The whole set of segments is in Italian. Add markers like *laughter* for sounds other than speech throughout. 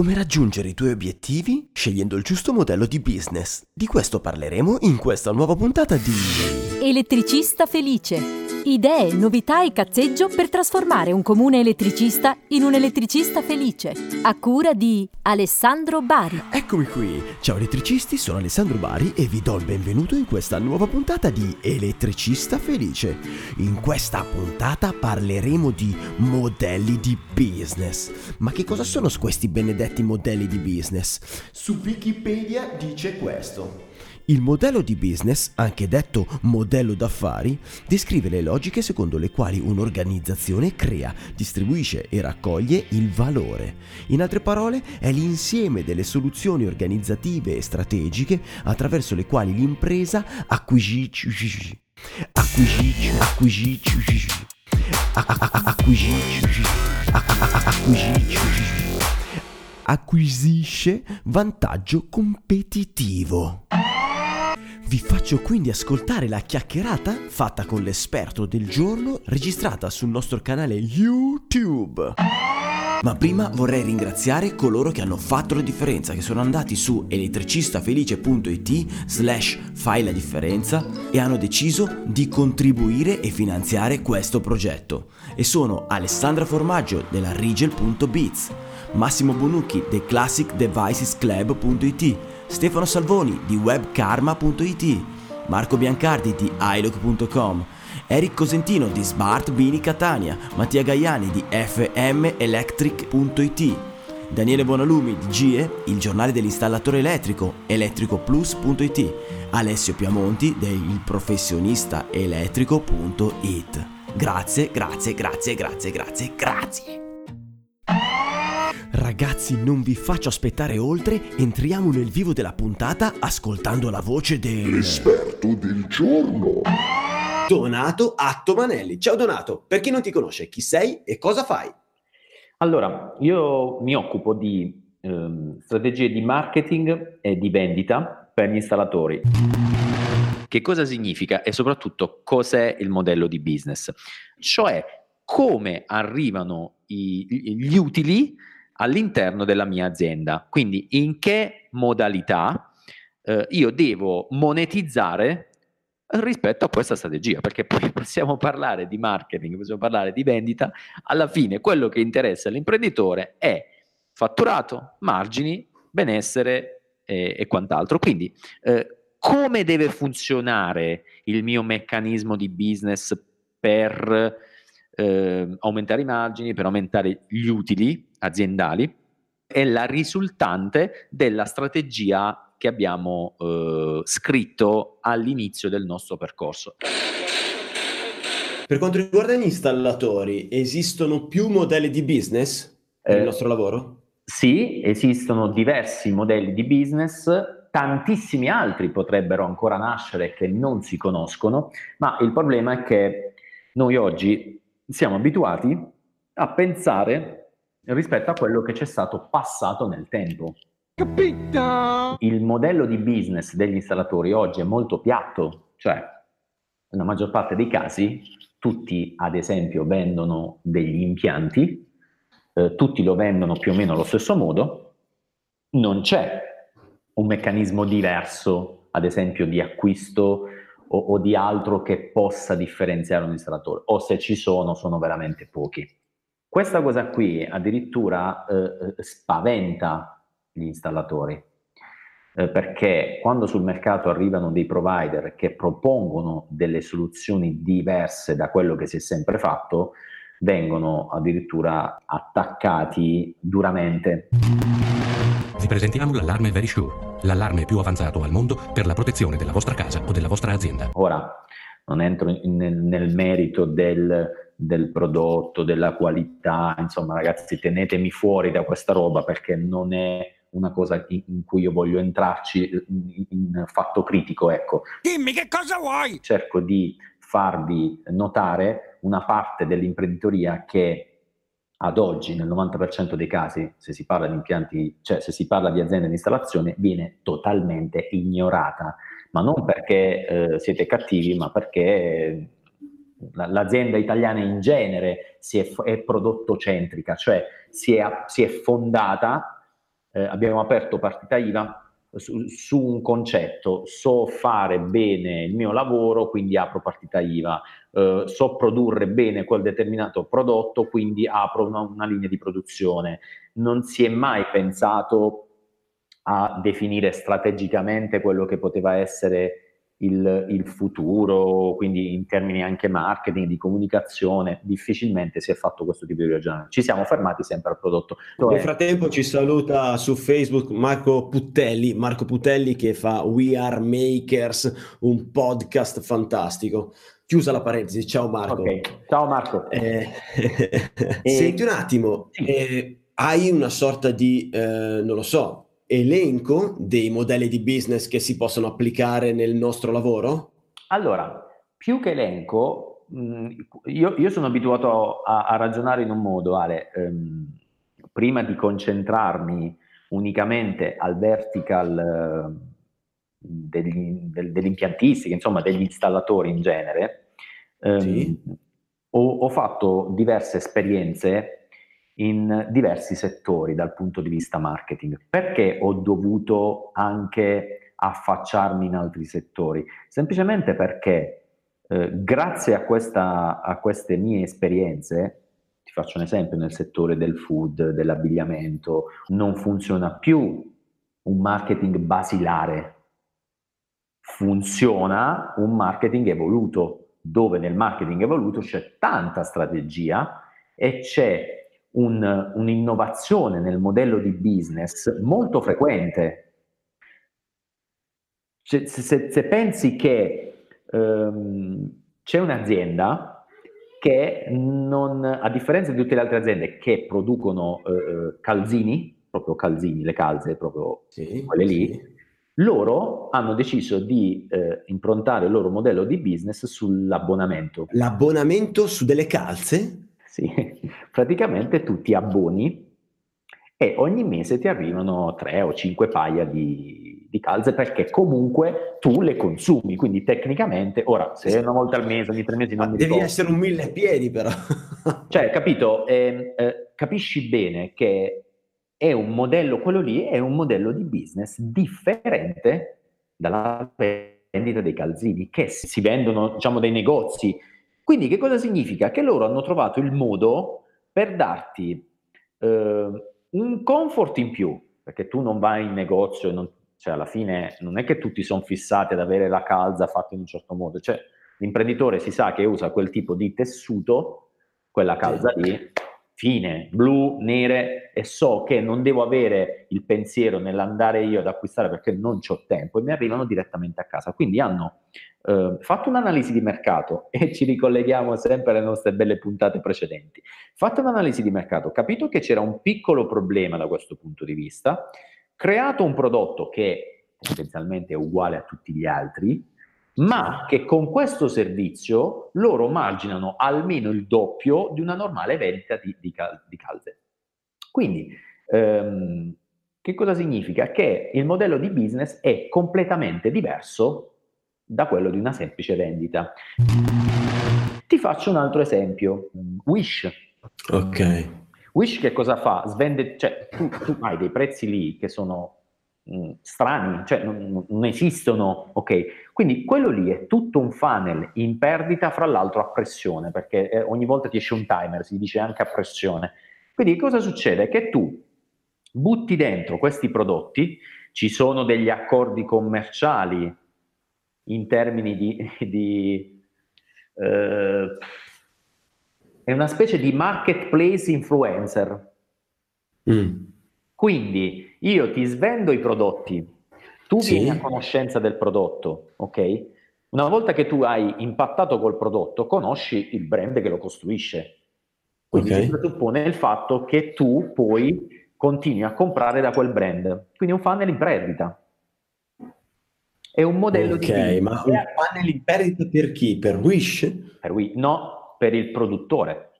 Come raggiungere i tuoi obiettivi scegliendo il giusto modello di business? Di questo parleremo in questa nuova puntata di Elettricista felice. Idee, novità e cazzeggio per trasformare un comune elettricista in un elettricista felice. A cura di Alessandro Bari. Eccomi qui. Ciao elettricisti, sono Alessandro Bari e vi do il benvenuto in questa nuova puntata di Elettricista felice. In questa puntata parleremo di modelli di business. Ma che cosa sono questi benedetti modelli di business? Su Wikipedia dice questo. Il modello di business, anche detto modello d'affari, descrive le logiche secondo le quali un'organizzazione crea, distribuisce e raccoglie il valore. In altre parole, è l'insieme delle soluzioni organizzative e strategiche attraverso le quali l'impresa acquisisce acquisisce acquisisce acquisisce acquisisce vantaggio competitivo. Vi faccio quindi ascoltare la chiacchierata fatta con l'esperto del giorno registrata sul nostro canale YouTube. Ma prima vorrei ringraziare coloro che hanno fatto la differenza, che sono andati su elettricistafelice.it slash fai la differenza e hanno deciso di contribuire e finanziare questo progetto. E sono Alessandra Formaggio della Rigel.biz, Massimo Bonucchi del ClassicDevicesClub.it, Stefano Salvoni di webkarma.it, Marco Biancardi di iLoc.com, Eric Cosentino di Smart Bini Catania, Mattia Gaiani di fmelectric.it, Daniele Bonalumi di GIE, il giornale dell'installatore elettrico, elettricoplus.it, Alessio Piamonti del professionista elettrico.it. Grazie, grazie, grazie, grazie, grazie, grazie. Ragazzi, non vi faccio aspettare oltre, entriamo nel vivo della puntata ascoltando la voce del... L'esperto del giorno. Donato Attomanelli. Ciao Donato, per chi non ti conosce, chi sei e cosa fai? Allora, io mi occupo di ehm, strategie di marketing e di vendita per gli installatori. Che cosa significa e soprattutto cos'è il modello di business? Cioè come arrivano i, gli utili all'interno della mia azienda. Quindi in che modalità eh, io devo monetizzare rispetto a questa strategia, perché poi *laughs* possiamo parlare di marketing, possiamo parlare di vendita, alla fine quello che interessa all'imprenditore è fatturato, margini, benessere e, e quant'altro. Quindi eh, come deve funzionare il mio meccanismo di business per eh, aumentare i margini, per aumentare gli utili aziendali, è la risultante della strategia che abbiamo eh, scritto all'inizio del nostro percorso. Per quanto riguarda gli installatori, esistono più modelli di business nel eh, nostro lavoro? Sì, esistono diversi modelli di business, tantissimi altri potrebbero ancora nascere che non si conoscono, ma il problema è che noi oggi siamo abituati a pensare rispetto a quello che c'è stato passato nel tempo. Capito? Il modello di business degli installatori oggi è molto piatto, cioè nella maggior parte dei casi tutti ad esempio vendono degli impianti, eh, tutti lo vendono più o meno allo stesso modo, non c'è un meccanismo diverso ad esempio di acquisto o, o di altro che possa differenziare un installatore, o se ci sono sono veramente pochi. Questa cosa qui addirittura eh, eh, spaventa gli installatori, eh, perché quando sul mercato arrivano dei provider che propongono delle soluzioni diverse da quello che si è sempre fatto, vengono addirittura attaccati duramente. Vi presentiamo l'allarme Very Sure, l'allarme più avanzato al mondo per la protezione della vostra casa o della vostra azienda. Ora, non entro in, nel, nel merito del del prodotto, della qualità, insomma ragazzi tenetemi fuori da questa roba perché non è una cosa in cui io voglio entrarci in fatto critico, ecco. Dimmi che cosa vuoi? Cerco di farvi notare una parte dell'imprenditoria che ad oggi nel 90% dei casi, se si parla di impianti, cioè se si parla di aziende di installazione, viene totalmente ignorata, ma non perché eh, siete cattivi, ma perché l'azienda italiana in genere è, è prodottocentrica, cioè si è, si è fondata eh, abbiamo aperto partita IVA su, su, un concetto, so fare bene il mio lavoro, quindi apro partita IVA, eh, so produrre bene quel determinato prodotto, quindi apro una, una linea di produzione. Non si è mai pensato a definire strategicamente quello che poteva essere il, il, futuro, quindi in termini anche marketing, di comunicazione, difficilmente si è fatto questo tipo di ragionamento. Ci siamo fermati sempre al prodotto. Nel è... frattempo ci saluta su Facebook Marco Puttelli, Marco Puttelli che fa We Are Makers, un podcast fantastico. Chiusa la parentesi, ciao Marco. Okay. Ciao Marco. Eh, *laughs* e... Senti un attimo, eh, hai una sorta di, eh, non lo so, elenco dei modelli di business che si possono applicare nel nostro lavoro? Allora, più che elenco, mh, io, io, sono abituato a, a, ragionare in un modo, Ale, ehm, prima di concentrarmi unicamente al vertical eh, degli, del, dell'impiantistica, insomma degli installatori in genere, ehm, sì. ho, ho fatto diverse esperienze in diversi settori dal punto di vista marketing. Perché ho dovuto anche affacciarmi in altri settori? Semplicemente perché eh, grazie a, questa, a queste mie esperienze, ti faccio un esempio, nel settore del food, dell'abbigliamento, non funziona più un marketing basilare, funziona un marketing evoluto, dove nel marketing evoluto c'è tanta strategia e c'è un, un'innovazione nel modello di business molto frequente. Se, se, se pensi che um, c'è un'azienda che non, a differenza di tutte le altre aziende che producono uh, calzini, proprio calzini, le calze, proprio sì, quelle lì, sì. Loro hanno deciso di uh, improntare il loro modello di business sull'abbonamento. L'abbonamento su delle calze? Sì, *laughs* praticamente tu ti abboni e ogni mese ti arrivano tre o cinque paia di, di, calze perché comunque tu le consumi, quindi tecnicamente, ora se una volta al mese, ogni tre mesi non Ma mi devi ricordo. essere un mille piedi però. cioè, capito, eh, eh, capisci bene che è un modello, quello lì è un modello di business differente dalla vendita dei calzini, che si vendono, diciamo, dai negozi. Quindi che cosa significa? Che loro hanno trovato il modo per darti eh, un comfort in più, perché tu non vai in negozio non, cioè alla fine non è che tutti sono fissati ad avere la calza fatta in un certo modo, cioè l'imprenditore si sa che usa quel tipo di tessuto, quella calza lì, fine, blu, nere e so che non devo avere il pensiero nell'andare io ad acquistare perché non ho tempo e mi arrivano direttamente a casa. Quindi hanno eh, fatto un'analisi di mercato *laughs* e ci ricolleghiamo sempre alle nostre belle puntate precedenti. Fatto un'analisi di mercato, capito che c'era un piccolo problema da questo punto di vista, creato un prodotto che potenzialmente è uguale a tutti gli altri, ma che con questo servizio loro marginano almeno il doppio di una normale vendita di, di, cal- di calze. Quindi, ehm, che cosa significa? Che il modello di business è completamente diverso da quello di una semplice vendita. Ti faccio un altro esempio, Wish. Ok. Wish che cosa fa? Svende, cioè tu, tu hai dei prezzi lì che sono Mm, strani, cioè non, non, esistono, ok? Quindi quello lì è tutto un funnel in perdita, fra l'altro a pressione, perché eh, ogni volta ti esce un timer, si dice anche a pressione. Quindi cosa succede? Che tu butti dentro questi prodotti, ci sono degli accordi commerciali in termini di... di eh, è una specie di marketplace influencer. Mm. Quindi io ti svendo i prodotti, tu sì. vieni a conoscenza del prodotto, ok? Una volta che tu hai impattato col prodotto, conosci il brand che lo costruisce. Quindi okay. si presuppone il fatto che tu poi continui a comprare da quel brand. Quindi un funnel in perdita. È un modello okay, di... Ok, ma un funnel in perdita per chi? Per Wish? Per Wish? No, per il produttore.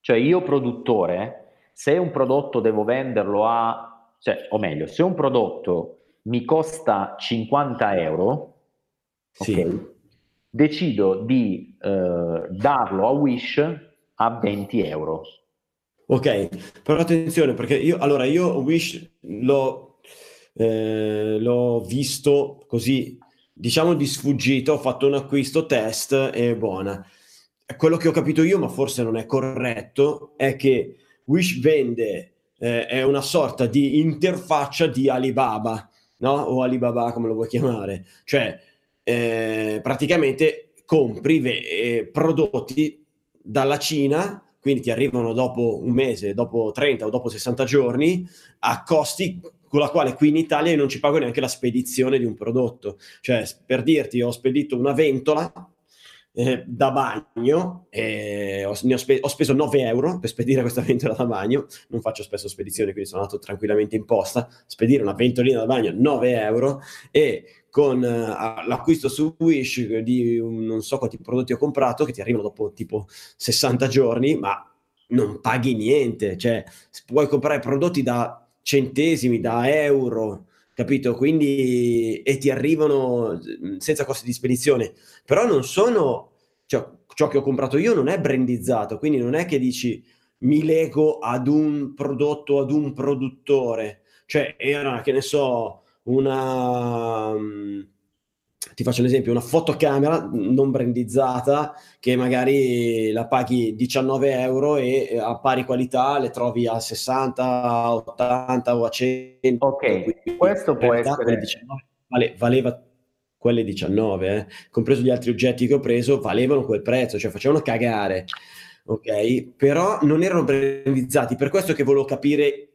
Cioè io produttore se un prodotto devo venderlo a, cioè, o meglio, se un prodotto mi costa 50 euro, sì. okay, decido di eh, darlo a Wish a 20 euro. Ok, però attenzione perché io, allora io Wish l'ho, eh, l'ho visto così, diciamo di sfuggito, ho fatto un acquisto test e buona. Quello che ho capito io, ma forse non è corretto, è che Wish vende, eh, è una sorta di interfaccia di Alibaba, no? O Alibaba come lo vuoi chiamare, cioè eh, praticamente compri ve- eh, prodotti dalla Cina quindi ti arrivano dopo un mese, dopo 30 o dopo 60 giorni a costi con la quale qui in Italia io non ci pago neanche la spedizione di un prodotto. Cioè, per dirti, ho spedito una ventola eh, da bagno, eh, ho, spe- ho, speso 9 euro per spedire questa ventola da bagno, non faccio spesso spedizioni, quindi sono andato tranquillamente in posta, spedire una ventolina da bagno 9 euro. E con uh, l'acquisto su Wish di un, non so quanti prodotti ho comprato che ti arrivano dopo tipo 60 giorni, ma non paghi niente, cioè puoi comprare prodotti da centesimi, da euro, capito? Quindi e ti arrivano senza costi di spedizione, però non sono cioè, ciò che ho comprato io non è brandizzato, quindi non è che dici mi lego ad un prodotto, ad un produttore, cioè era che ne so una mm, ti faccio un esempio, una fotocamera non brandizzata che magari la paghi 19 euro e a pari qualità le trovi a 60, 80 o a 100. Ok, questo può essere... 19, vale, valeva quelle 19, eh, compreso gli altri oggetti che ho preso, valevano quel prezzo, cioè facevano cagare, ok? Però non erano brandizzati, per questo che volevo capire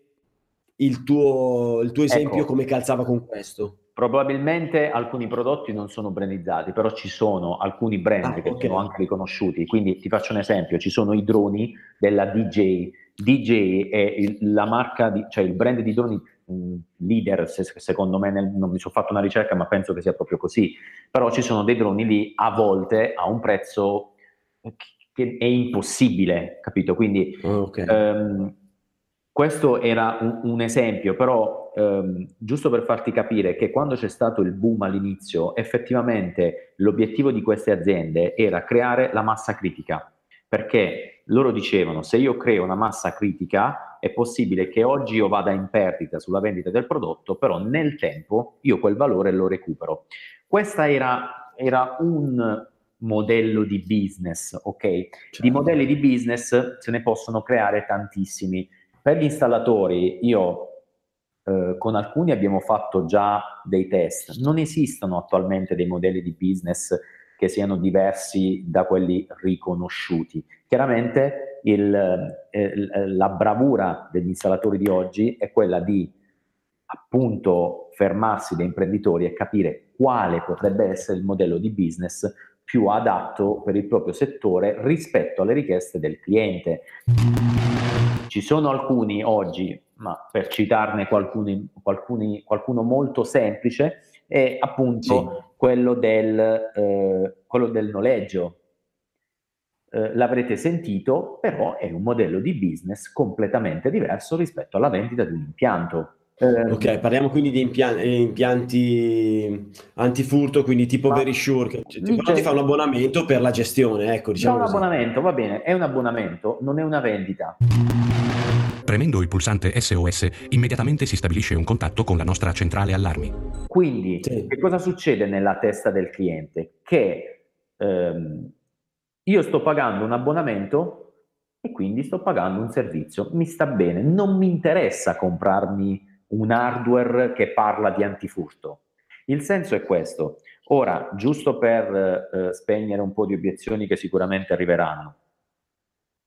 il tuo, il tuo esempio ecco. come calzava con questo. Probabilmente alcuni prodotti non sono brandizzati, però ci sono alcuni brand ah, che okay. sono anche riconosciuti. Quindi ti faccio un esempio: ci sono i droni della DJ. DJ è il, la marca, di, cioè il brand di droni mh, leader, se, secondo me, nel, non mi sono fatto una ricerca, ma penso che sia proprio così. Però ci sono dei droni lì a volte a un prezzo che è impossibile, capito? Quindi oh, okay. um, questo era un, un esempio, però ehm, giusto per farti capire che quando c'è stato il boom all'inizio, effettivamente l'obiettivo di queste aziende era creare la massa critica, perché loro dicevano se io creo una massa critica è possibile che oggi io vada in perdita sulla vendita del prodotto, però nel tempo io quel valore lo recupero. Questo era, era un modello di business, ok? Certo. Di modelli di business se ne possono creare tantissimi. Per gli installatori, io eh, con alcuni abbiamo fatto già dei test. Non esistono attualmente dei modelli di business che siano diversi da quelli riconosciuti. Chiaramente il, eh, la bravura degli installatori di oggi è quella di appunto fermarsi da imprenditori e capire quale potrebbe essere il modello di business più adatto per il proprio settore rispetto alle richieste del cliente. Ci sono alcuni oggi, ma per citarne qualcuni, qualcuni, qualcuno molto semplice, è appunto sì. quello, del, eh, quello, del, noleggio. Eh, l'avrete sentito, però è un modello di business completamente diverso rispetto alla vendita di un impianto. Eh, ok, parliamo quindi di impianti, eh, impianti antifurto, quindi tipo no, Verisure, che ti, ti fa un abbonamento per la gestione, ecco, diciamo un abbonamento, va bene, è un abbonamento, non è una vendita. Premendo il pulsante SOS, immediatamente si stabilisce un contatto con la nostra centrale allarmi. Quindi, sì. che cosa succede nella testa del cliente? Che ehm, io sto pagando un abbonamento e quindi sto pagando un servizio, mi sta bene, non mi interessa comprarmi un hardware che parla di antifurto. Il senso è questo. Ora, giusto per eh, spegnere un po' di obiezioni che sicuramente arriveranno,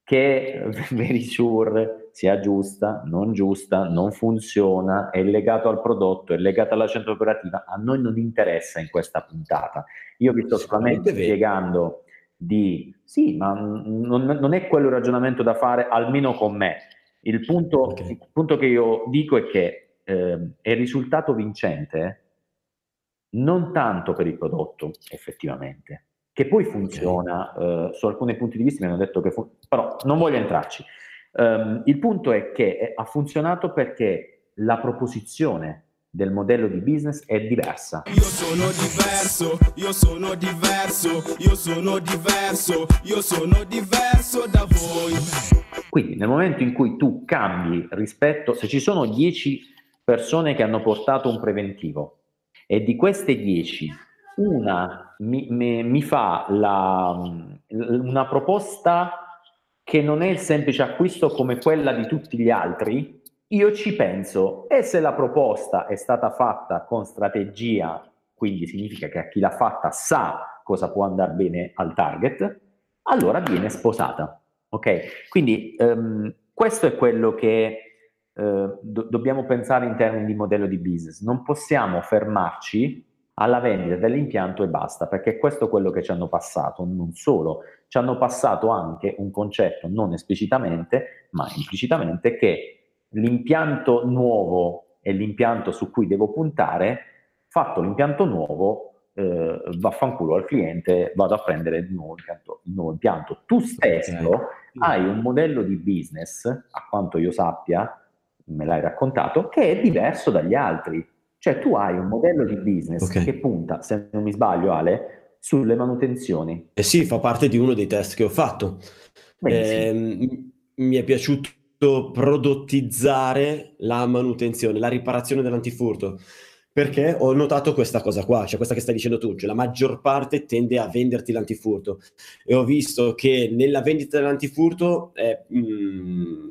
che *laughs* Verisure sia giusta, non giusta, non funziona, è legato al prodotto, è legato alla centro operativa, a noi non interessa in questa puntata. Io vi sto solamente spiegando di sì, ma non, non, è quello il ragionamento da fare, almeno con me. Il punto, okay. il punto che io dico è che eh, è risultato vincente non tanto per il prodotto effettivamente, che poi funziona, okay. eh, su alcuni punti di vista mi hanno detto che funziona, però non voglio entrarci. Um, il punto è che ha funzionato perché la proposizione del modello di business è diversa. Io sono diverso, io sono diverso, io sono diverso, io sono diverso da voi. Quindi nel momento in cui tu cambi rispetto, se ci sono 10 persone che hanno portato un preventivo e di queste 10 una mi, mi, mi fa la, una proposta che non è il semplice acquisto come quella di tutti gli altri, io ci penso e se la proposta è stata fatta con strategia, quindi significa che a chi l'ha fatta sa cosa può andare bene al target, allora viene sposata. Ok? Quindi um, questo è quello che uh, do- dobbiamo pensare in termini di modello di business. Non possiamo fermarci alla vendita dell'impianto e basta, perché questo è quello che ci hanno passato, non solo, ci hanno passato anche un concetto non esplicitamente, ma implicitamente, che l'impianto nuovo è l'impianto su cui devo puntare, fatto l'impianto nuovo, eh, vaffanculo al cliente, vado a prendere il nuovo impianto. Il nuovo impianto. Tu stesso okay. hai un modello di business, a quanto io sappia, me l'hai raccontato, che è diverso dagli altri. Cioè tu hai un modello di business okay. che punta, se non mi sbaglio Ale, sulle manutenzioni. Eh sì, fa parte di uno dei test che ho fatto. Eh, mi è piaciuto prodottizzare la manutenzione, la riparazione dell'antifurto. Perché ho notato questa cosa qua, cioè questa che stai dicendo tu, cioè la maggior parte tende a venderti l'antifurto e ho visto che nella vendita dell'antifurto è, mm,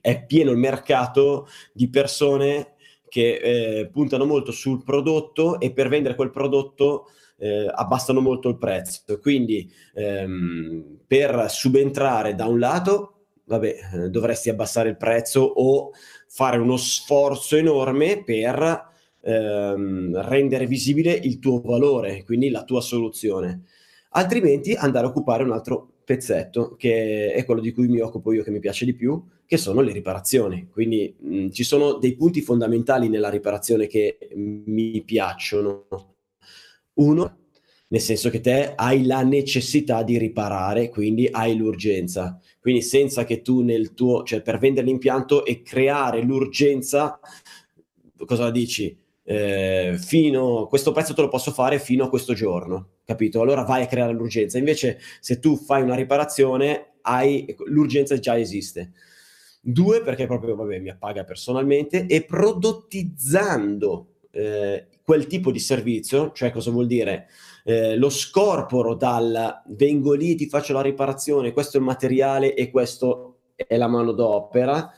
è pieno il mercato di persone che eh, puntano molto sul prodotto e per vendere quel prodotto eh, abbassano molto il prezzo. Quindi ehm, per subentrare da un lato vabbè, eh, dovresti abbassare il prezzo o fare uno sforzo enorme per ehm, rendere visibile il tuo valore, quindi la tua soluzione. Altrimenti andare a occupare un altro pezzetto che è quello di cui mi occupo io che mi piace di più, che sono le riparazioni. Quindi mh, ci sono dei punti fondamentali nella riparazione che mi piacciono. Uno, nel senso che te hai la necessità di riparare, quindi hai l'urgenza. Quindi senza che tu nel tuo, cioè per vendere l'impianto e creare l'urgenza, cosa dici? Eh, fino questo prezzo te lo posso fare fino a questo giorno, capito? Allora vai a creare l'urgenza. Invece se tu fai una riparazione, hai, l'urgenza già esiste. Due, perché proprio vabbè, mi appaga personalmente, e prodottizzando eh, quel tipo di servizio, cioè cosa vuol dire? Eh, lo scorporo dal vengo lì, ti faccio la riparazione, questo è il materiale e questo è la manodopera,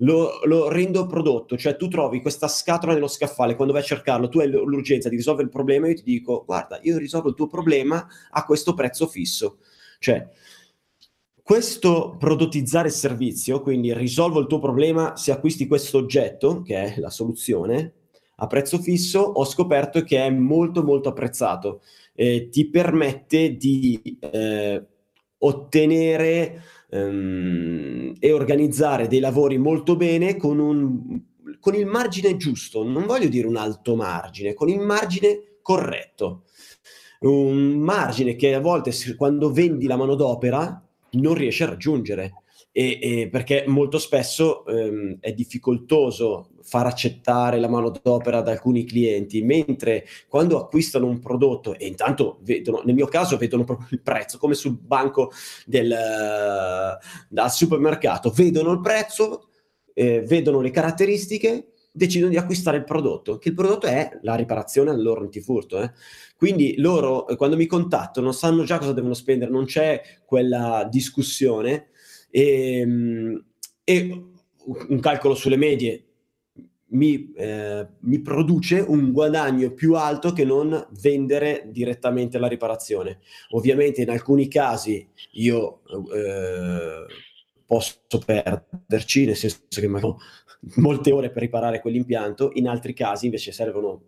lo, lo rendo prodotto, cioè tu trovi questa scatola nello scaffale, quando vai a cercarlo, tu hai l'urgenza di risolvere il problema, io ti dico, guarda, io risolvo il tuo problema a questo prezzo fisso. Cioè, questo prodottizzare il servizio, quindi risolvo il tuo problema se acquisti questo oggetto, che è la soluzione, a prezzo fisso, ho scoperto che è molto molto apprezzato. Eh, ti permette di eh, ottenere ehm, e organizzare dei lavori molto bene con, un, con il margine giusto, non voglio dire un alto margine, con il margine corretto. Un margine che a volte quando vendi la manodopera non riesci a raggiungere. E, e perché molto spesso ehm, è difficoltoso far accettare la manodopera ad alcuni clienti, mentre quando acquistano un prodotto e intanto vedono, nel mio caso vedono proprio il prezzo, come sul banco del, uh, supermercato, vedono il prezzo, eh, vedono le caratteristiche, decidono di acquistare il prodotto, che il prodotto è la riparazione al loro antifurto. Eh. Quindi loro, eh, quando mi contattano, sanno già cosa devono spendere, non c'è quella discussione. E, ehm, e un calcolo sulle medie mi, eh, mi, produce un guadagno più alto che non vendere direttamente la riparazione. Ovviamente in alcuni casi io eh, posso perderci, nel senso che ho molte ore per riparare quell'impianto, in altri casi invece servono,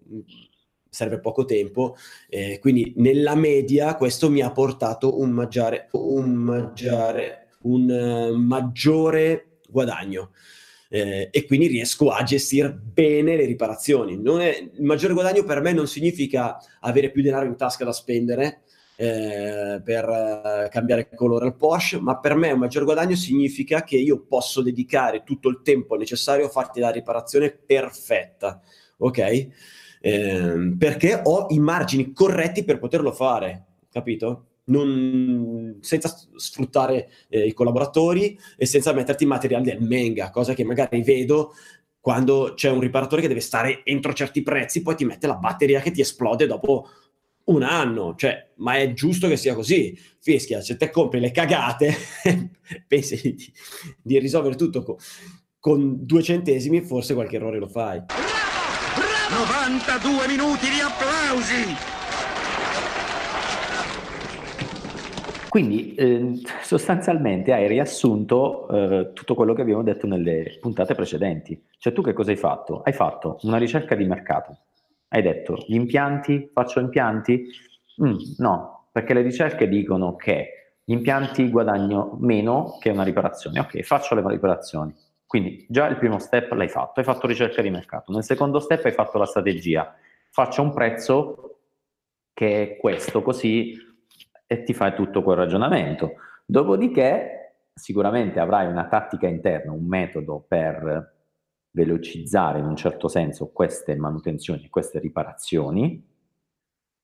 serve poco tempo, eh, quindi nella media questo mi ha portato un maggiore, un maggiore, un, uh, maggiore guadagno eh, e quindi riesco a gestire bene le riparazioni. È, il maggiore guadagno per me non significa avere più denaro in tasca da spendere eh, per uh, cambiare colore al Porsche, ma per me un maggior guadagno significa che io posso dedicare tutto il tempo necessario a farti la riparazione perfetta. ok? Ehm, perché ho i margini corretti per poterlo fare, capito? Non, senza sfruttare eh, i collaboratori e senza metterti materiali del menga, cosa che magari vedo quando c'è un riparatore che deve stare entro certi prezzi, poi ti mette la batteria che ti esplode dopo un anno, cioè, ma è giusto che sia così. Fischia, se te compri le cagate, *laughs* pensi di, di, risolvere tutto con, con due centesimi, forse qualche errore lo fai. Bravo! Bravo! 92 minuti di applausi! Quindi eh, sostanzialmente hai riassunto eh, tutto quello che abbiamo detto nelle puntate precedenti. Cioè tu che cosa hai fatto? Hai fatto una ricerca di mercato. Hai detto gli impianti, faccio impianti? Mm, no, perché le ricerche dicono che gli impianti guadagno meno che una riparazione. Ok, faccio le riparazioni. Quindi già il primo step l'hai fatto, hai fatto ricerca di mercato. Nel secondo step hai fatto la strategia. Faccio un prezzo che è questo, così e ti fai tutto quel ragionamento. Dopodiché sicuramente avrai una tattica interna, un metodo per velocizzare in un certo senso queste manutenzioni, queste riparazioni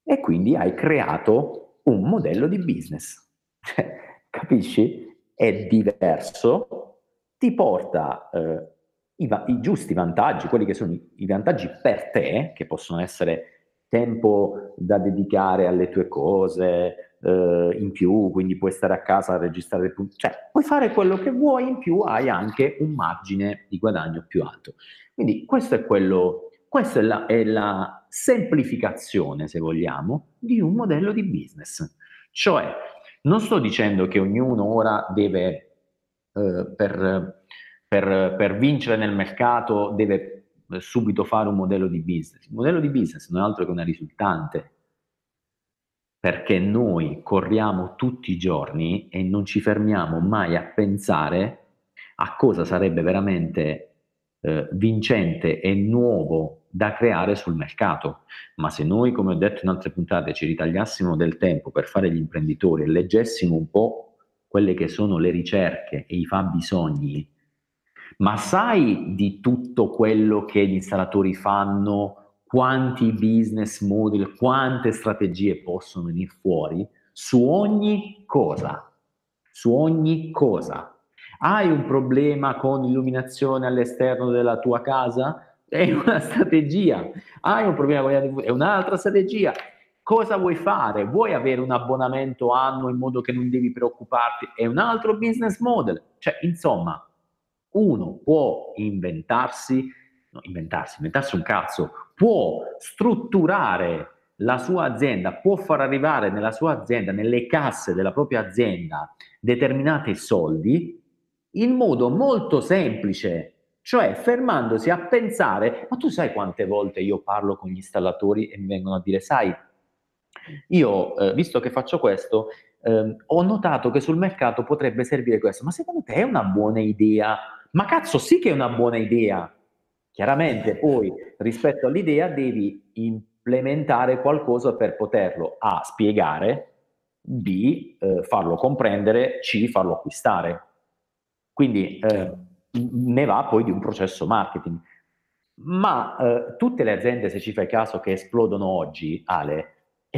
e quindi hai creato un modello di business. *laughs* Capisci? È diverso, ti porta eh, i, va- i, giusti vantaggi, quelli che sono i, i vantaggi per te, che possono essere tempo da dedicare alle tue cose, eh, in più, quindi puoi stare a casa a registrare il punto, cioè puoi fare quello che vuoi in più, hai anche un margine di guadagno più alto. Quindi questo è quello, questa è la, è la semplificazione, se vogliamo, di un modello di business. Cioè, non sto dicendo che ognuno ora deve, eh, per, per, per vincere nel mercato, deve subito fare un modello di business. Il modello di business non è altro che una risultante perché noi corriamo tutti i giorni e non ci fermiamo mai a pensare a cosa sarebbe veramente eh, vincente e nuovo da creare sul mercato. Ma se noi, come ho detto in altre puntate, ci ritagliassimo del tempo per fare gli imprenditori e leggessimo un po' quelle che sono le ricerche e i fabbisogni, ma sai di tutto quello che gli installatori fanno quanti business model, quante strategie possono venire fuori su ogni cosa, su ogni cosa. Hai un problema con l'illuminazione all'esterno della tua casa? È una *laughs* strategia. Hai un problema con gli È un'altra strategia. Cosa vuoi fare? Vuoi avere un abbonamento annuo in modo che non devi preoccuparti? È un altro business model. Cioè, insomma, uno può inventarsi, no, inventarsi, inventarsi un cazzo, può strutturare la sua azienda, può far arrivare nella sua azienda, nelle casse della propria azienda, determinati soldi in modo molto semplice, cioè fermandosi a pensare, ma tu sai quante volte io parlo con gli installatori e mi vengono a dire, sai, io eh, visto che faccio questo, eh, ho notato che sul mercato potrebbe servire questo, ma secondo te è una buona idea? Ma cazzo sì che è una buona idea, Chiaramente poi rispetto all'idea devi implementare qualcosa per poterlo A spiegare, B eh, farlo comprendere, C farlo acquistare. Quindi eh, ne va poi di un processo marketing. Ma eh, tutte le aziende, se ci fai caso, che esplodono oggi, Ale,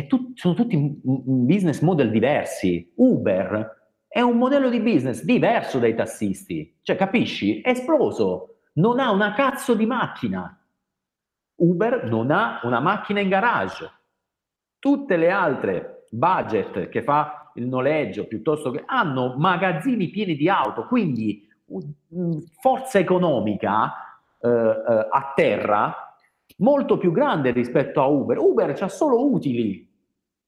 tu- sono tutti business model diversi. Uber è un modello di business diverso dai tassisti. Cioè, capisci? È esploso non ha una cazzo di macchina. Uber non ha una macchina in garage. Tutte le altre budget che fa il noleggio piuttosto che hanno magazzini pieni di auto, quindi forza economica eh, eh, a terra molto più grande rispetto a Uber. Uber ha solo utili,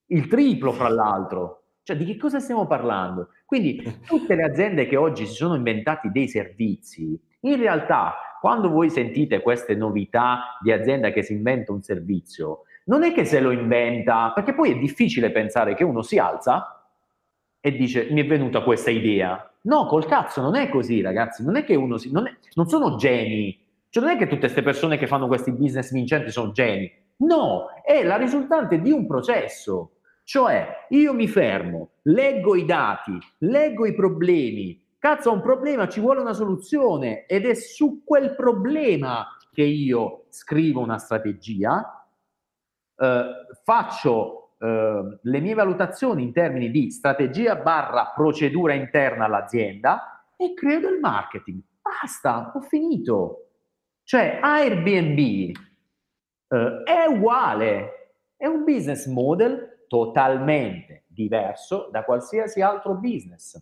il triplo fra l'altro. Cioè, di che cosa stiamo parlando? Quindi tutte le aziende che oggi si sono inventati dei servizi in realtà, quando voi sentite queste novità di azienda che si inventa un servizio, non è che se lo inventa, perché poi è difficile pensare che uno si alza e dice mi è venuta questa idea. No, col cazzo, non è così, ragazzi. Non è che uno si. Non, è, non sono geni. Cioè, non è che tutte queste persone che fanno questi business vincenti sono geni. No, è la risultante di un processo. Cioè, io mi fermo, leggo i dati, leggo i problemi, Cazzo, ho un problema, ci vuole una soluzione ed è su quel problema che io scrivo una strategia, eh, faccio eh, le mie valutazioni in termini di strategia barra procedura interna all'azienda e creo del marketing. Basta, ho finito. Cioè Airbnb eh, è uguale, è un business model totalmente diverso da qualsiasi altro business,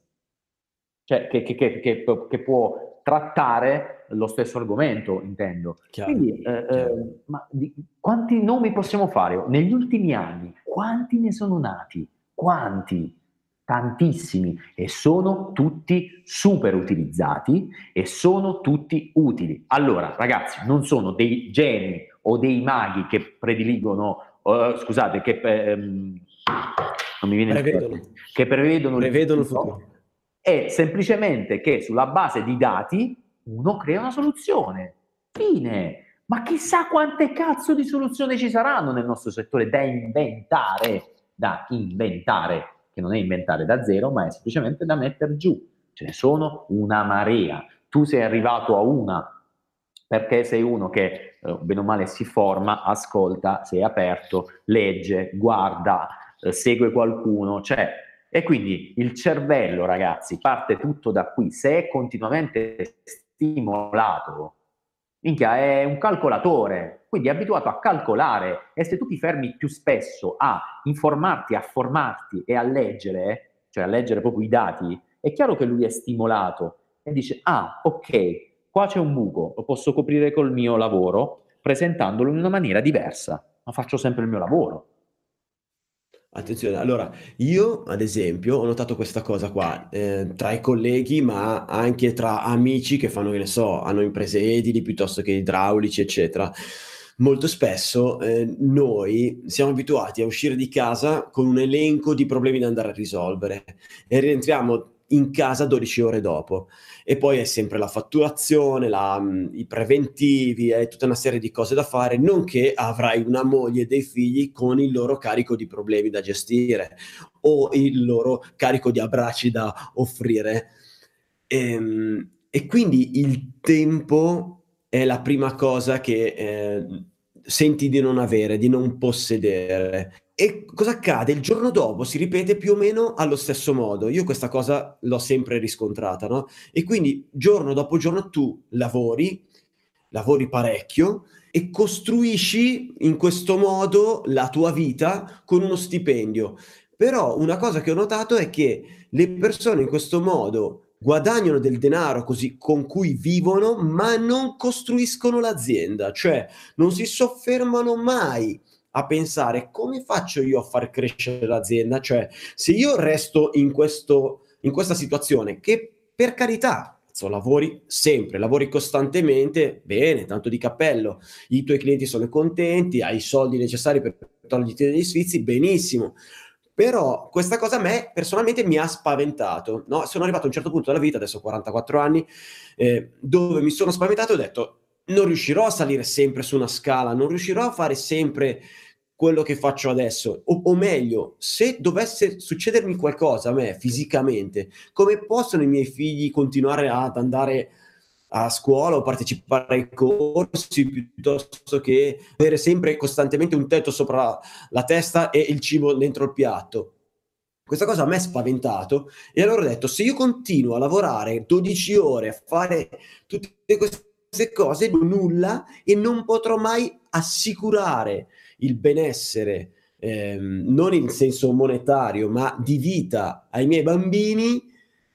cioè che, che, che, che può trattare lo stesso argomento, intendo. Chiaro, Quindi, eh, eh, ma di, quanti nomi possiamo fare? Negli ultimi anni, quanti ne sono nati? Quanti? Tantissimi e sono tutti super utilizzati e sono tutti utili. Allora, ragazzi, non sono dei geni o dei maghi che prediligono, uh, scusate, che ehm, non mi viene prevedono. il che prevedono, prevedono il futuro. È semplicemente che sulla base di dati uno crea una soluzione. Fine. Ma chissà quante cazzo di soluzioni ci saranno nel nostro settore da inventare, da inventare, che non è inventare da zero, ma è semplicemente da mettere giù. Ce ne sono una marea. Tu sei arrivato a una perché sei uno che eh, bene o male si forma, ascolta, sei aperto, legge, guarda, eh, segue qualcuno, cioè e quindi il cervello, ragazzi, parte tutto da qui. Se è continuamente stimolato, minchia, è un calcolatore, quindi è abituato a calcolare e se tu ti fermi più spesso a informarti, a formarti e a leggere, cioè a leggere proprio i dati, è chiaro che lui è stimolato e dice, ah, ok, qua c'è un buco, lo posso coprire col mio lavoro presentandolo in una maniera diversa, ma faccio sempre il mio lavoro. Attenzione, allora io ad esempio ho notato questa cosa qua eh, tra i colleghi, ma anche tra amici che fanno, che ne so, hanno imprese edili piuttosto che idraulici, eccetera. Molto spesso eh, noi siamo abituati a uscire di casa con un elenco di problemi da andare a risolvere e rientriamo in casa 12 ore dopo. E poi è sempre la fatturazione, la, mm, i preventivi, è tutta una serie di cose da fare, nonché avrai una moglie e dei figli con il loro carico di problemi da gestire o il loro carico di abbracci da offrire. E, ehm, e quindi il tempo è la prima cosa che eh, senti di non avere, di non possedere. E cosa accade? Il giorno dopo si ripete più o meno allo stesso modo. Io questa cosa l'ho sempre riscontrata, no? E quindi giorno dopo giorno tu lavori, lavori parecchio e costruisci in questo modo la tua vita con uno stipendio. Però una cosa che ho notato è che le persone in questo modo guadagnano del denaro così, con cui vivono, ma non costruiscono l'azienda, cioè non si soffermano mai a pensare come faccio io a far crescere l'azienda, cioè se io resto in, questo, in questa situazione che per carità lavori sempre, lavori costantemente, bene, tanto di cappello, i tuoi clienti sono contenti, hai i soldi necessari per toglierti degli sfizi, benissimo. Però questa cosa a me personalmente mi ha spaventato. No? Sono arrivato a un certo punto della vita, adesso ho 44 anni, eh, dove mi sono spaventato e ho detto non riuscirò a salire sempre su una scala, non riuscirò a fare sempre quello che faccio adesso, o, o, meglio, se dovesse succedermi qualcosa a me fisicamente, come possono i miei figli continuare ad andare a scuola o partecipare ai corsi piuttosto che avere sempre costantemente un tetto sopra la testa e il cibo dentro il piatto? Questa cosa a me è spaventato e allora ho detto se io continuo a lavorare 12 ore a fare tutte queste queste cose nulla e non potrò mai assicurare il benessere, ehm, non in senso monetario, ma di vita ai miei bambini.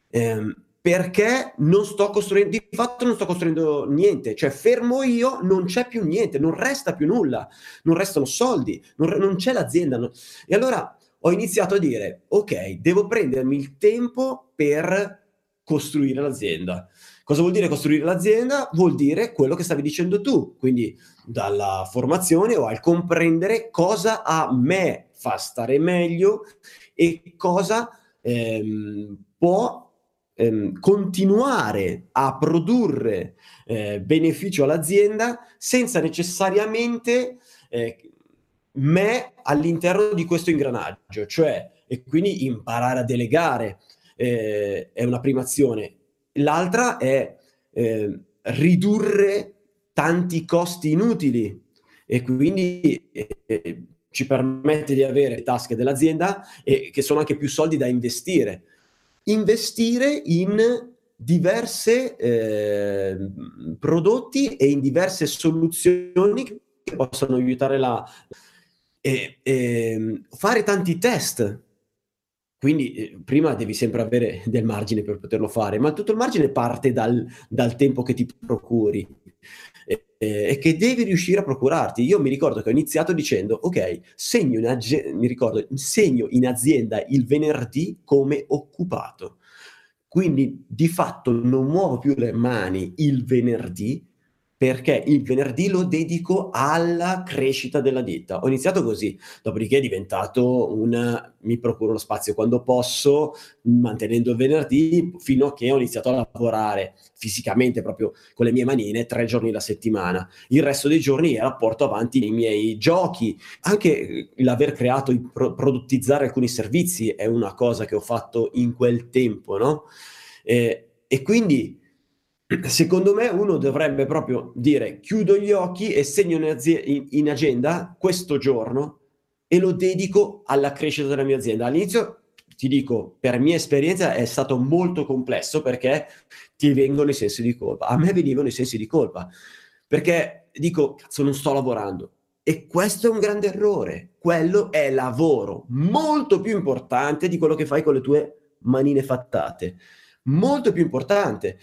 Ehm, perché non sto costruendo, di fatto non sto costruendo niente, cioè fermo io, non c'è più niente, non resta più nulla, non restano soldi, non, non c'è l'azienda. Non... E allora ho iniziato a dire, ok, devo prendermi il tempo per costruire l'azienda. Cosa vuol dire costruire l'azienda? Vuol dire quello che stavi dicendo tu, quindi dalla formazione o al comprendere cosa a me fa stare meglio e cosa ehm, può ehm, continuare a produrre eh, beneficio all'azienda senza necessariamente eh, me all'interno di questo ingranaggio, cioè e quindi imparare a delegare eh, è una prima azione L'altra è eh, ridurre tanti costi inutili e quindi eh, ci permette di avere tasche dell'azienda e che sono anche più soldi da investire. Investire in diversi eh, prodotti e in diverse soluzioni che possono aiutare la... E, e, fare tanti test. Quindi eh, prima devi sempre avere *laughs* del margine per poterlo fare, ma tutto il margine parte dal, dal tempo che ti procuri e, e, che devi riuscire a procurarti. Io mi ricordo che ho iniziato dicendo, ok, segno in, ag- mi ricordo, segno in azienda il venerdì come occupato. Quindi di fatto non muovo più le mani il venerdì perché il venerdì lo dedico alla crescita della ditta. Ho iniziato così, dopodiché è diventato un mi procuro lo spazio quando posso, mantenendo il venerdì, fino a che ho iniziato a lavorare fisicamente proprio con le mie manine tre giorni alla settimana. Il resto dei giorni era porto avanti i miei giochi. Anche l'aver creato, pro- produttizzare alcuni servizi è una cosa che ho fatto in quel tempo, no? Eh, e quindi secondo me uno dovrebbe proprio dire chiudo gli occhi e segno in, azi- in, in, agenda questo giorno e lo dedico alla crescita della mia azienda. All'inizio ti dico, per mia esperienza è stato molto complesso perché ti vengono i sensi di colpa. A me venivano i sensi di colpa perché dico, cazzo, non sto lavorando. E questo è un grande errore. Quello è lavoro molto più importante di quello che fai con le tue manine fattate. Molto più importante.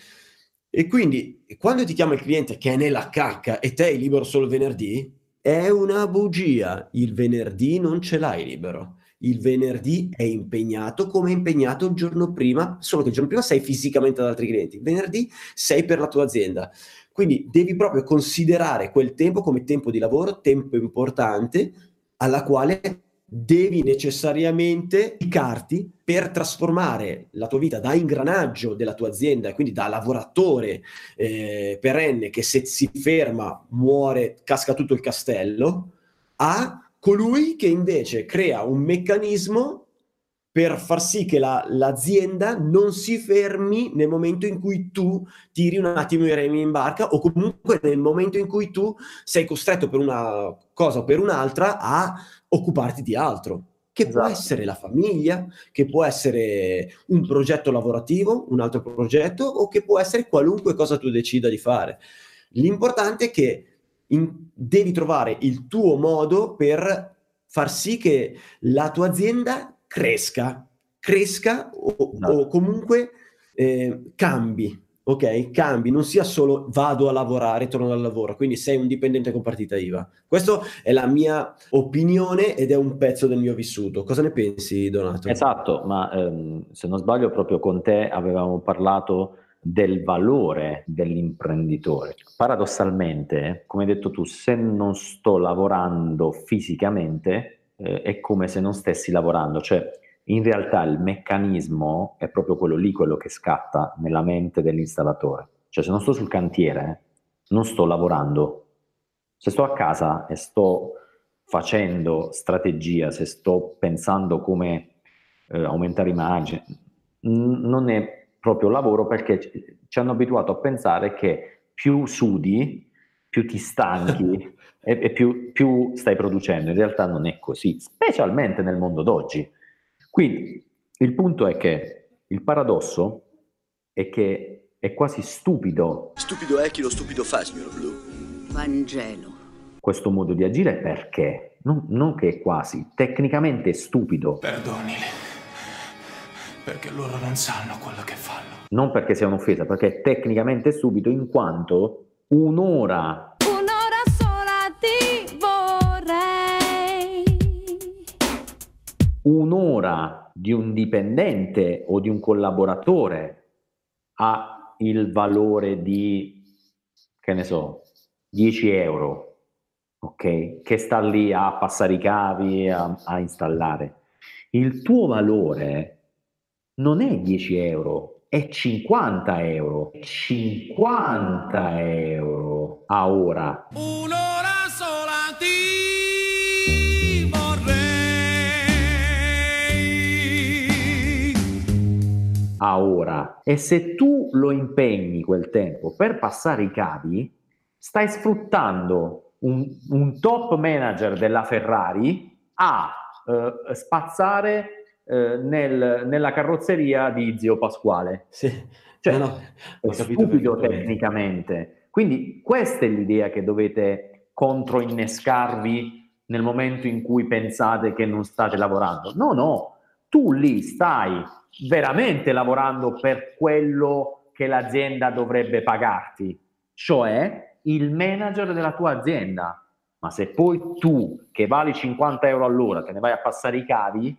E quindi quando ti chiama il cliente che è nella cacca e te hai libero solo il venerdì, è una bugia. Il venerdì non ce l'hai libero. Il venerdì è impegnato come è impegnato il giorno prima, solo che il giorno prima sei fisicamente ad altri clienti. Il venerdì sei per la tua azienda. Quindi devi proprio considerare quel tempo come tempo di lavoro, tempo importante, alla quale devi necessariamente dedicarti per trasformare la tua vita da ingranaggio della tua azienda, quindi da lavoratore eh, perenne che se si ferma muore, casca tutto il castello, a colui che invece crea un meccanismo per far sì che la, l'azienda non si fermi nel momento in cui tu tiri un attimo i remi in barca o comunque nel momento in cui tu sei costretto per una cosa o per un'altra a occuparti di altro, che esatto. può essere la famiglia, che può essere un progetto lavorativo, un altro progetto o che può essere qualunque cosa tu decida di fare. L'importante è che in, devi trovare il tuo modo per far sì che la tua azienda cresca, cresca o, no. o esatto. comunque eh, cambi, ok? Cambi, non sia solo vado a lavorare, torno dal lavoro, quindi sei un dipendente con partita IVA. Questa è la mia opinione ed è un pezzo del mio vissuto. Cosa ne pensi, Donato? Esatto, ma ehm, se non sbaglio proprio con te avevamo parlato del valore dell'imprenditore. Paradossalmente, come hai detto tu, se non sto lavorando fisicamente, eh, è come se non stessi lavorando, cioè in realtà il meccanismo è proprio quello lì, quello che scatta nella mente dell'installatore. Cioè se non sto sul cantiere, non sto lavorando. Se sto a casa e sto facendo strategia, se sto pensando come eh, aumentare immagine, n- non è proprio lavoro perché ci hanno abituato a pensare che più sudi, più ti stanchi *laughs* e, e più, più stai producendo. In realtà non è così, specialmente nel mondo d'oggi quindi il punto è che il paradosso è che è quasi stupido. Stupido è chi lo stupido fa, signor Blu. Vangelo. Questo modo di agire perché? Non, non che è quasi, tecnicamente è stupido. Perdonili, perché loro non sanno quello che fanno. Non perché sia un'offesa, perché è tecnicamente stupido in quanto un'ora un'ora di un dipendente o di un collaboratore ha il valore di, che ne so, 10 euro, ok? Che sta lì a passare i cavi, a, a installare. Il tuo valore non è 10 euro, è 50 euro. 50 euro a ora. Un'ora a ora. E se tu lo impegni quel tempo per passare i cavi, stai sfruttando un, un top manager della Ferrari a eh, spazzare eh, nel, nella carrozzeria di zio Pasquale. Sì. Cioè, no, no, è stupido tecnicamente. Quindi questa è l'idea che dovete controinnescarvi nel momento in cui pensate che non state lavorando. No, no, tu lì stai veramente lavorando per quello che l'azienda dovrebbe pagarti, cioè il manager della tua azienda. Ma se poi tu, che vali 50 euro all'ora, te ne vai a passare i cavi,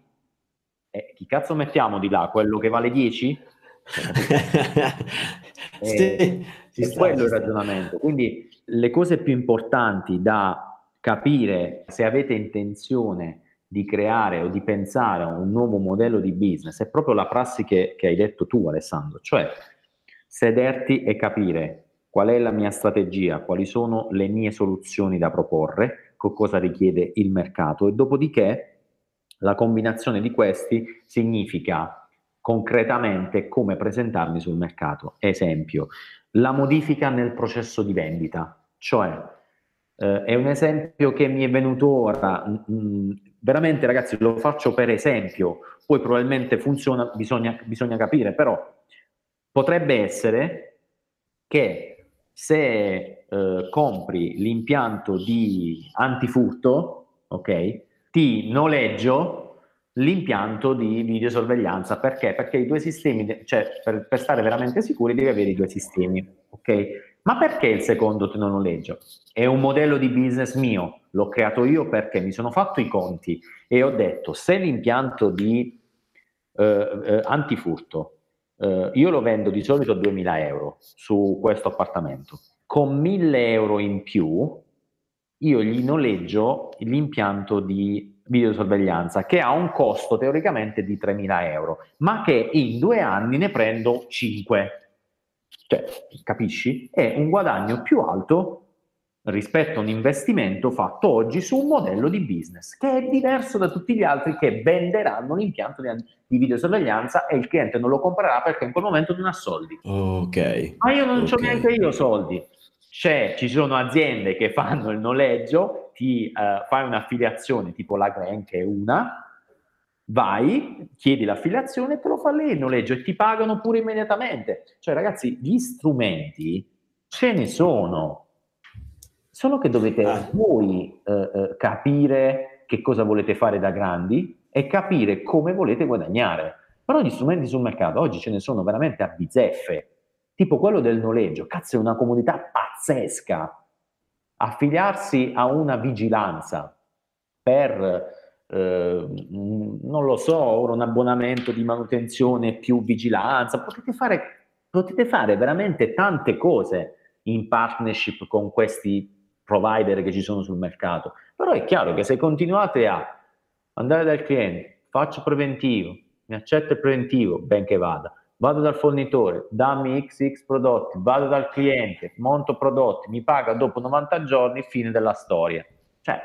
eh, chi cazzo mettiamo di là? Quello che vale 10? *laughs* eh, sì, è quello il ragionamento. Quindi le cose più importanti da capire se avete intenzione di creare o di pensare a un nuovo modello di business è proprio la prassi che, che hai detto tu Alessandro, cioè sederti e capire qual è la mia strategia, quali sono le mie soluzioni da proporre, cosa richiede il mercato e dopodiché la combinazione di questi significa concretamente come presentarmi sul mercato. Esempio, la modifica nel processo di vendita, cioè eh, è un esempio che mi è venuto ora, mm, veramente ragazzi lo faccio per esempio, poi probabilmente funziona, bisogna, bisogna capire, però potrebbe essere che se eh, compri l'impianto di antifurto, ok, ti noleggio l'impianto di videosorveglianza. Perché? Perché i due sistemi, cioè per, per, stare veramente sicuri devi avere i due sistemi, ok? Ma perché il secondo te non noleggio? È un modello di business mio, l'ho creato io perché mi sono fatto i conti e ho detto se l'impianto di eh, eh, antifurto eh, io lo vendo di solito a 2000 euro su questo appartamento, con 1000 euro in più io gli noleggio l'impianto di videosorveglianza che ha un costo teoricamente di 3.000 euro, ma che in due anni ne prendo 5. Cioè, capisci? È un guadagno più alto rispetto a un investimento fatto oggi su un modello di business che è diverso da tutti gli altri che venderanno l'impianto di, videosorveglianza e il cliente non lo comprerà perché in quel momento non ha soldi. Ok. Ma io non okay. ho neanche io soldi. C'è, ci sono aziende che fanno il noleggio, ti uh, fai un'affiliazione tipo la Gren che è una, vai, chiedi l'affiliazione e te lo fa lei il noleggio e ti pagano pure immediatamente. Cioè ragazzi, gli strumenti ce ne sono, solo che dovete ah. voi uh, uh, capire che cosa volete fare da grandi e capire come volete guadagnare. Però gli strumenti sul mercato oggi ce ne sono veramente a bizzeffe, tipo quello del noleggio, cazzo è una comunità pazzesca. Affiliarsi a una vigilanza per eh, non lo so, ora un abbonamento di manutenzione più vigilanza, potete fare, potete fare veramente tante cose in partnership con questi provider che ci sono sul mercato. Però è chiaro che se continuate a andare dal cliente, faccio preventivo, mi accetta il preventivo, ben che vada, vado dal fornitore, dammi XX prodotti, vado dal cliente, monto prodotti, mi paga dopo 90 giorni, fine della storia. Cioè,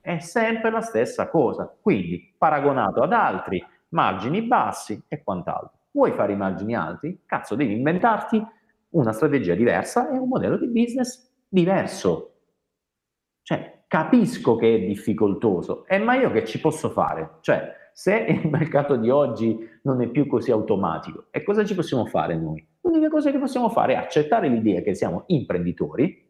è sempre la stessa cosa. Quindi, paragonato ad altri, margini bassi e quant'altro. Vuoi fare i margini alti? Cazzo, devi inventarti una strategia diversa e un modello di business diverso. Cioè, capisco che è difficoltoso, eh, ma io che ci posso fare? Cioè, se il *laughs* mercato di oggi non è più così automatico, e cosa ci possiamo fare noi? L'unica cosa che possiamo fare è accettare l'idea che siamo imprenditori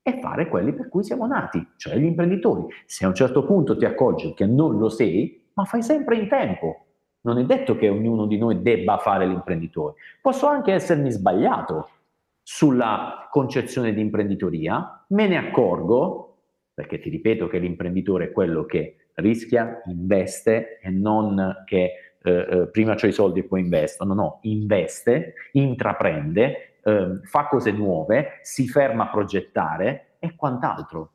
e fare quelli per cui siamo nati, cioè gli imprenditori. Se a un certo punto ti accorgi che non lo sei, ma fai sempre in tempo. Non è detto che ognuno di noi debba fare l'imprenditore. Posso anche essermi sbagliato sulla concezione di imprenditoria, me ne accorgo, perché ti ripeto che l'imprenditore è quello che rischia, investe e non che eh, eh prima c'ho i soldi e poi investo. No, no, investe, intraprende, eh, fa cose nuove, si ferma a progettare e quant'altro.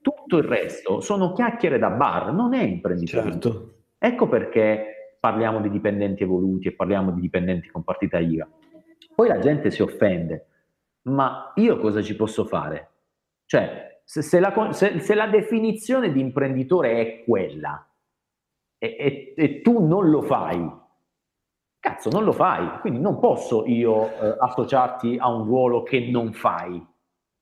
Tutto il resto sono chiacchiere da bar, non è imprenditoria. Certo. Ecco perché parliamo di dipendenti evoluti e parliamo di dipendenti con partita IVA. Poi la gente si offende, ma io cosa ci posso fare? Cioè, se, se, la, se, se la, definizione di imprenditore è quella e, e, e tu non lo fai, Cazzo, non lo fai, quindi non posso io eh, associarti a un ruolo che non fai.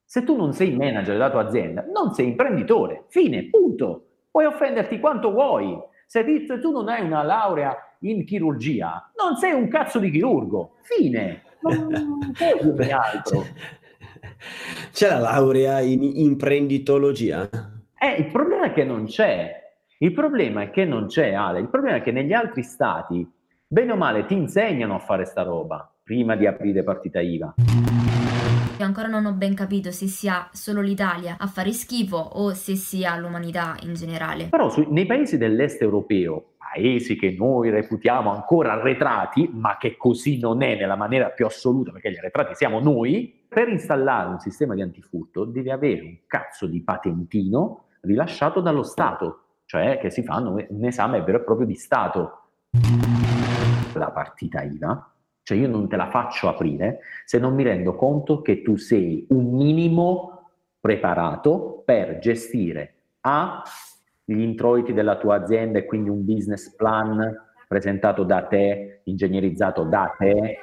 Se tu non sei manager della tua azienda, non sei imprenditore. Fine, punto. Puoi offenderti quanto vuoi. Se tu non hai una laurea in chirurgia, non sei un cazzo di chirurgo. Fine. Non *laughs* puoi dirmi altro. C'è la laurea in imprenditologia? Eh, il problema è che non c'è. Il problema è che non c'è, Ale. Il problema è che negli altri stati, bene o male, ti insegnano a fare sta roba prima di aprire partita IVA. Io ancora non ho ben capito se sia solo l'Italia a fare schifo o se sia l'umanità in generale. Però su, nei paesi dell'est europeo, paesi che noi reputiamo ancora arretrati, ma che così non è nella maniera più assoluta, perché gli arretrati siamo noi, per installare un sistema di antifurto devi avere un cazzo di patentino rilasciato dallo Stato, cioè che si fanno un esame vero e proprio di Stato. La partita IVA cioè io non te la faccio aprire se non mi rendo conto che tu sei un minimo preparato per gestire A, gli introiti della tua azienda e quindi un business plan presentato da te, ingegnerizzato da te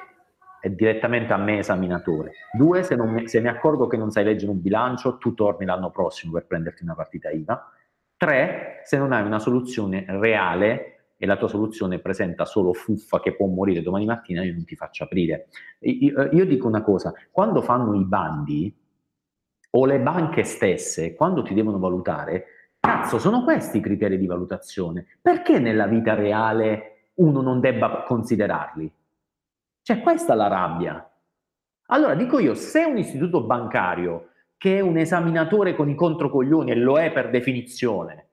e direttamente a me esaminatore. Due, se, mi, se mi accorgo che non sai leggere un bilancio, tu torni l'anno prossimo per prenderti una partita IVA. Tre, se non hai una soluzione reale e la tua soluzione presenta solo fuffa che può morire domani mattina, io non ti faccio aprire. Io, io dico una cosa, quando fanno i bandi, o le banche stesse, quando ti devono valutare, cazzo, sono questi i criteri di valutazione. Perché nella vita reale uno non debba considerarli? Cioè, questa è la rabbia. Allora, dico io, se un istituto bancario che è un esaminatore con i controcoglioni, e lo è per definizione,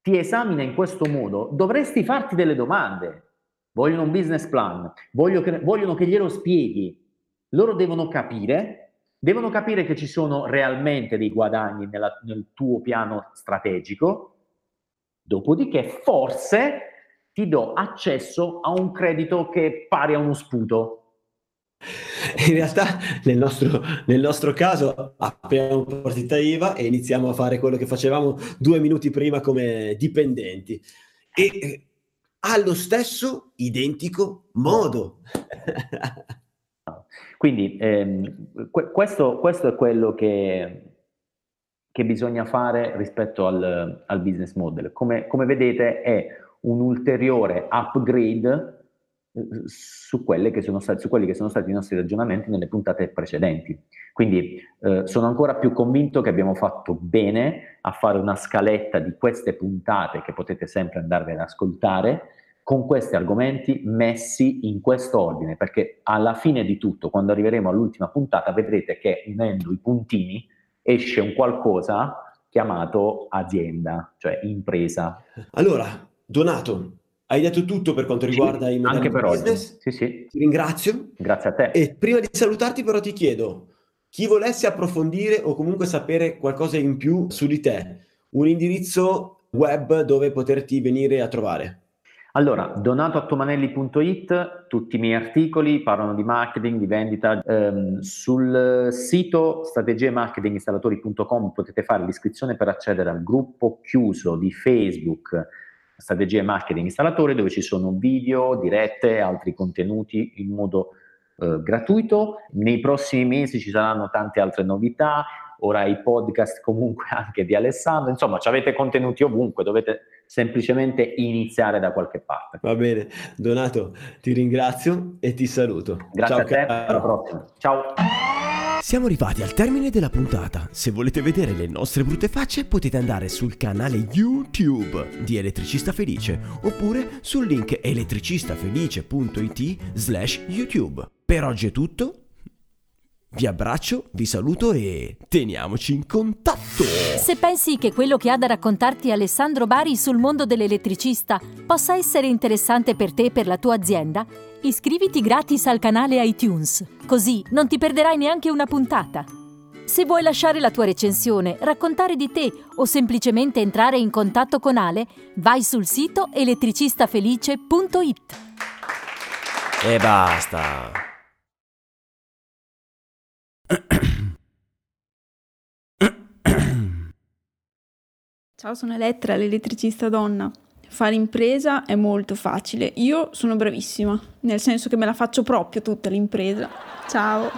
ti esamina in questo modo, dovresti farti delle domande. Vogliono un business plan, vogliono che, vogliono che glielo spieghi. Loro devono capire, devono capire che ci sono realmente dei guadagni nella, nel tuo piano strategico, dopodiché forse ti do accesso a un credito che pari a uno sputo. In realtà nel nostro, nel nostro caso apriamo partita IVA e iniziamo a fare quello che facevamo due minuti prima come dipendenti. E eh, allo stesso identico modo. Quindi ehm, questo, questo, è quello che, che bisogna fare rispetto al, al business model. Come, come vedete è un ulteriore upgrade su, stati, su, quelli che sono stati i nostri ragionamenti nelle puntate precedenti. Quindi eh, sono ancora più convinto che abbiamo fatto bene a fare una scaletta di queste puntate che potete sempre andarvi ad ascoltare con questi argomenti messi in questo ordine, perché alla fine di tutto, quando arriveremo all'ultima puntata, vedrete che unendo i puntini esce un qualcosa chiamato azienda, cioè impresa. Allora, Donato, hai detto tutto per quanto riguarda sì, i modelli anche per business. Oggi. Sì, sì. Ti ringrazio. Grazie a te. E prima di salutarti però ti chiedo, chi volesse approfondire o comunque sapere qualcosa in più su di te, un indirizzo web dove poterti venire a trovare. Allora, donatoattomanelli.it, tutti i miei articoli parlano di marketing, di vendita. Ehm, sul sito strategiemarketinginstallatori.com potete fare l'iscrizione per accedere al gruppo chiuso di Facebook strategie marketing installatore dove ci sono video, dirette, altri contenuti in modo eh, gratuito. Nei prossimi mesi ci saranno tante altre novità, ora i podcast *laughs* comunque anche di Alessandro, insomma ci avete contenuti ovunque, dovete semplicemente iniziare da qualche parte. Va bene, Donato, ti ringrazio e ti saluto. Grazie Ciao, a te, caro. alla prossima. Ciao. Siamo arrivati al termine della puntata. Se volete vedere le nostre brutte facce potete andare sul canale YouTube di Elettricista Felice oppure sul link elettricistafelice.it slash YouTube. Per oggi è tutto. Vi abbraccio, vi saluto e teniamoci in contatto! Se pensi che quello che ha da raccontarti Alessandro Bari sul mondo dell'elettricista possa essere interessante per te e per la tua azienda, Iscriviti gratis al canale iTunes, così non ti perderai neanche una puntata. Se vuoi lasciare la tua recensione, raccontare di te o semplicemente entrare in contatto con Ale, vai sul sito elettricistafelice.it. E basta. Ciao, sono Elettra, l'elettricista donna. Fare impresa è molto facile. Io sono bravissima, nel senso che me la faccio proprio tutta l'impresa. Ciao.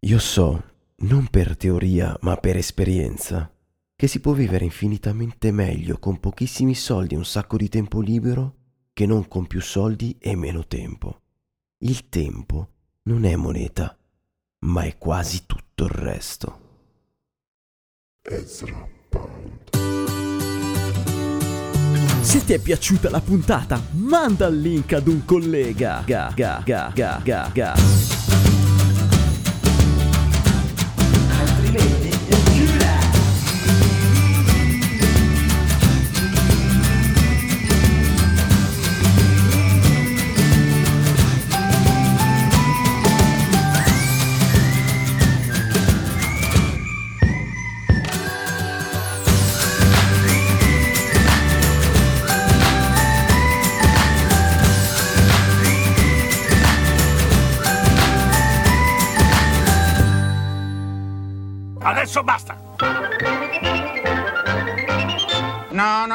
Io so, non per teoria ma per esperienza, che si può vivere infinitamente meglio con pochissimi soldi e un sacco di tempo libero che non con più soldi e meno tempo. Il tempo non è moneta, ma è quasi tutto il resto. Ezra Pound. Se ti è piaciuta la puntata, manda il link ad un collega. Ga, ga, ga, ga, ga, ga.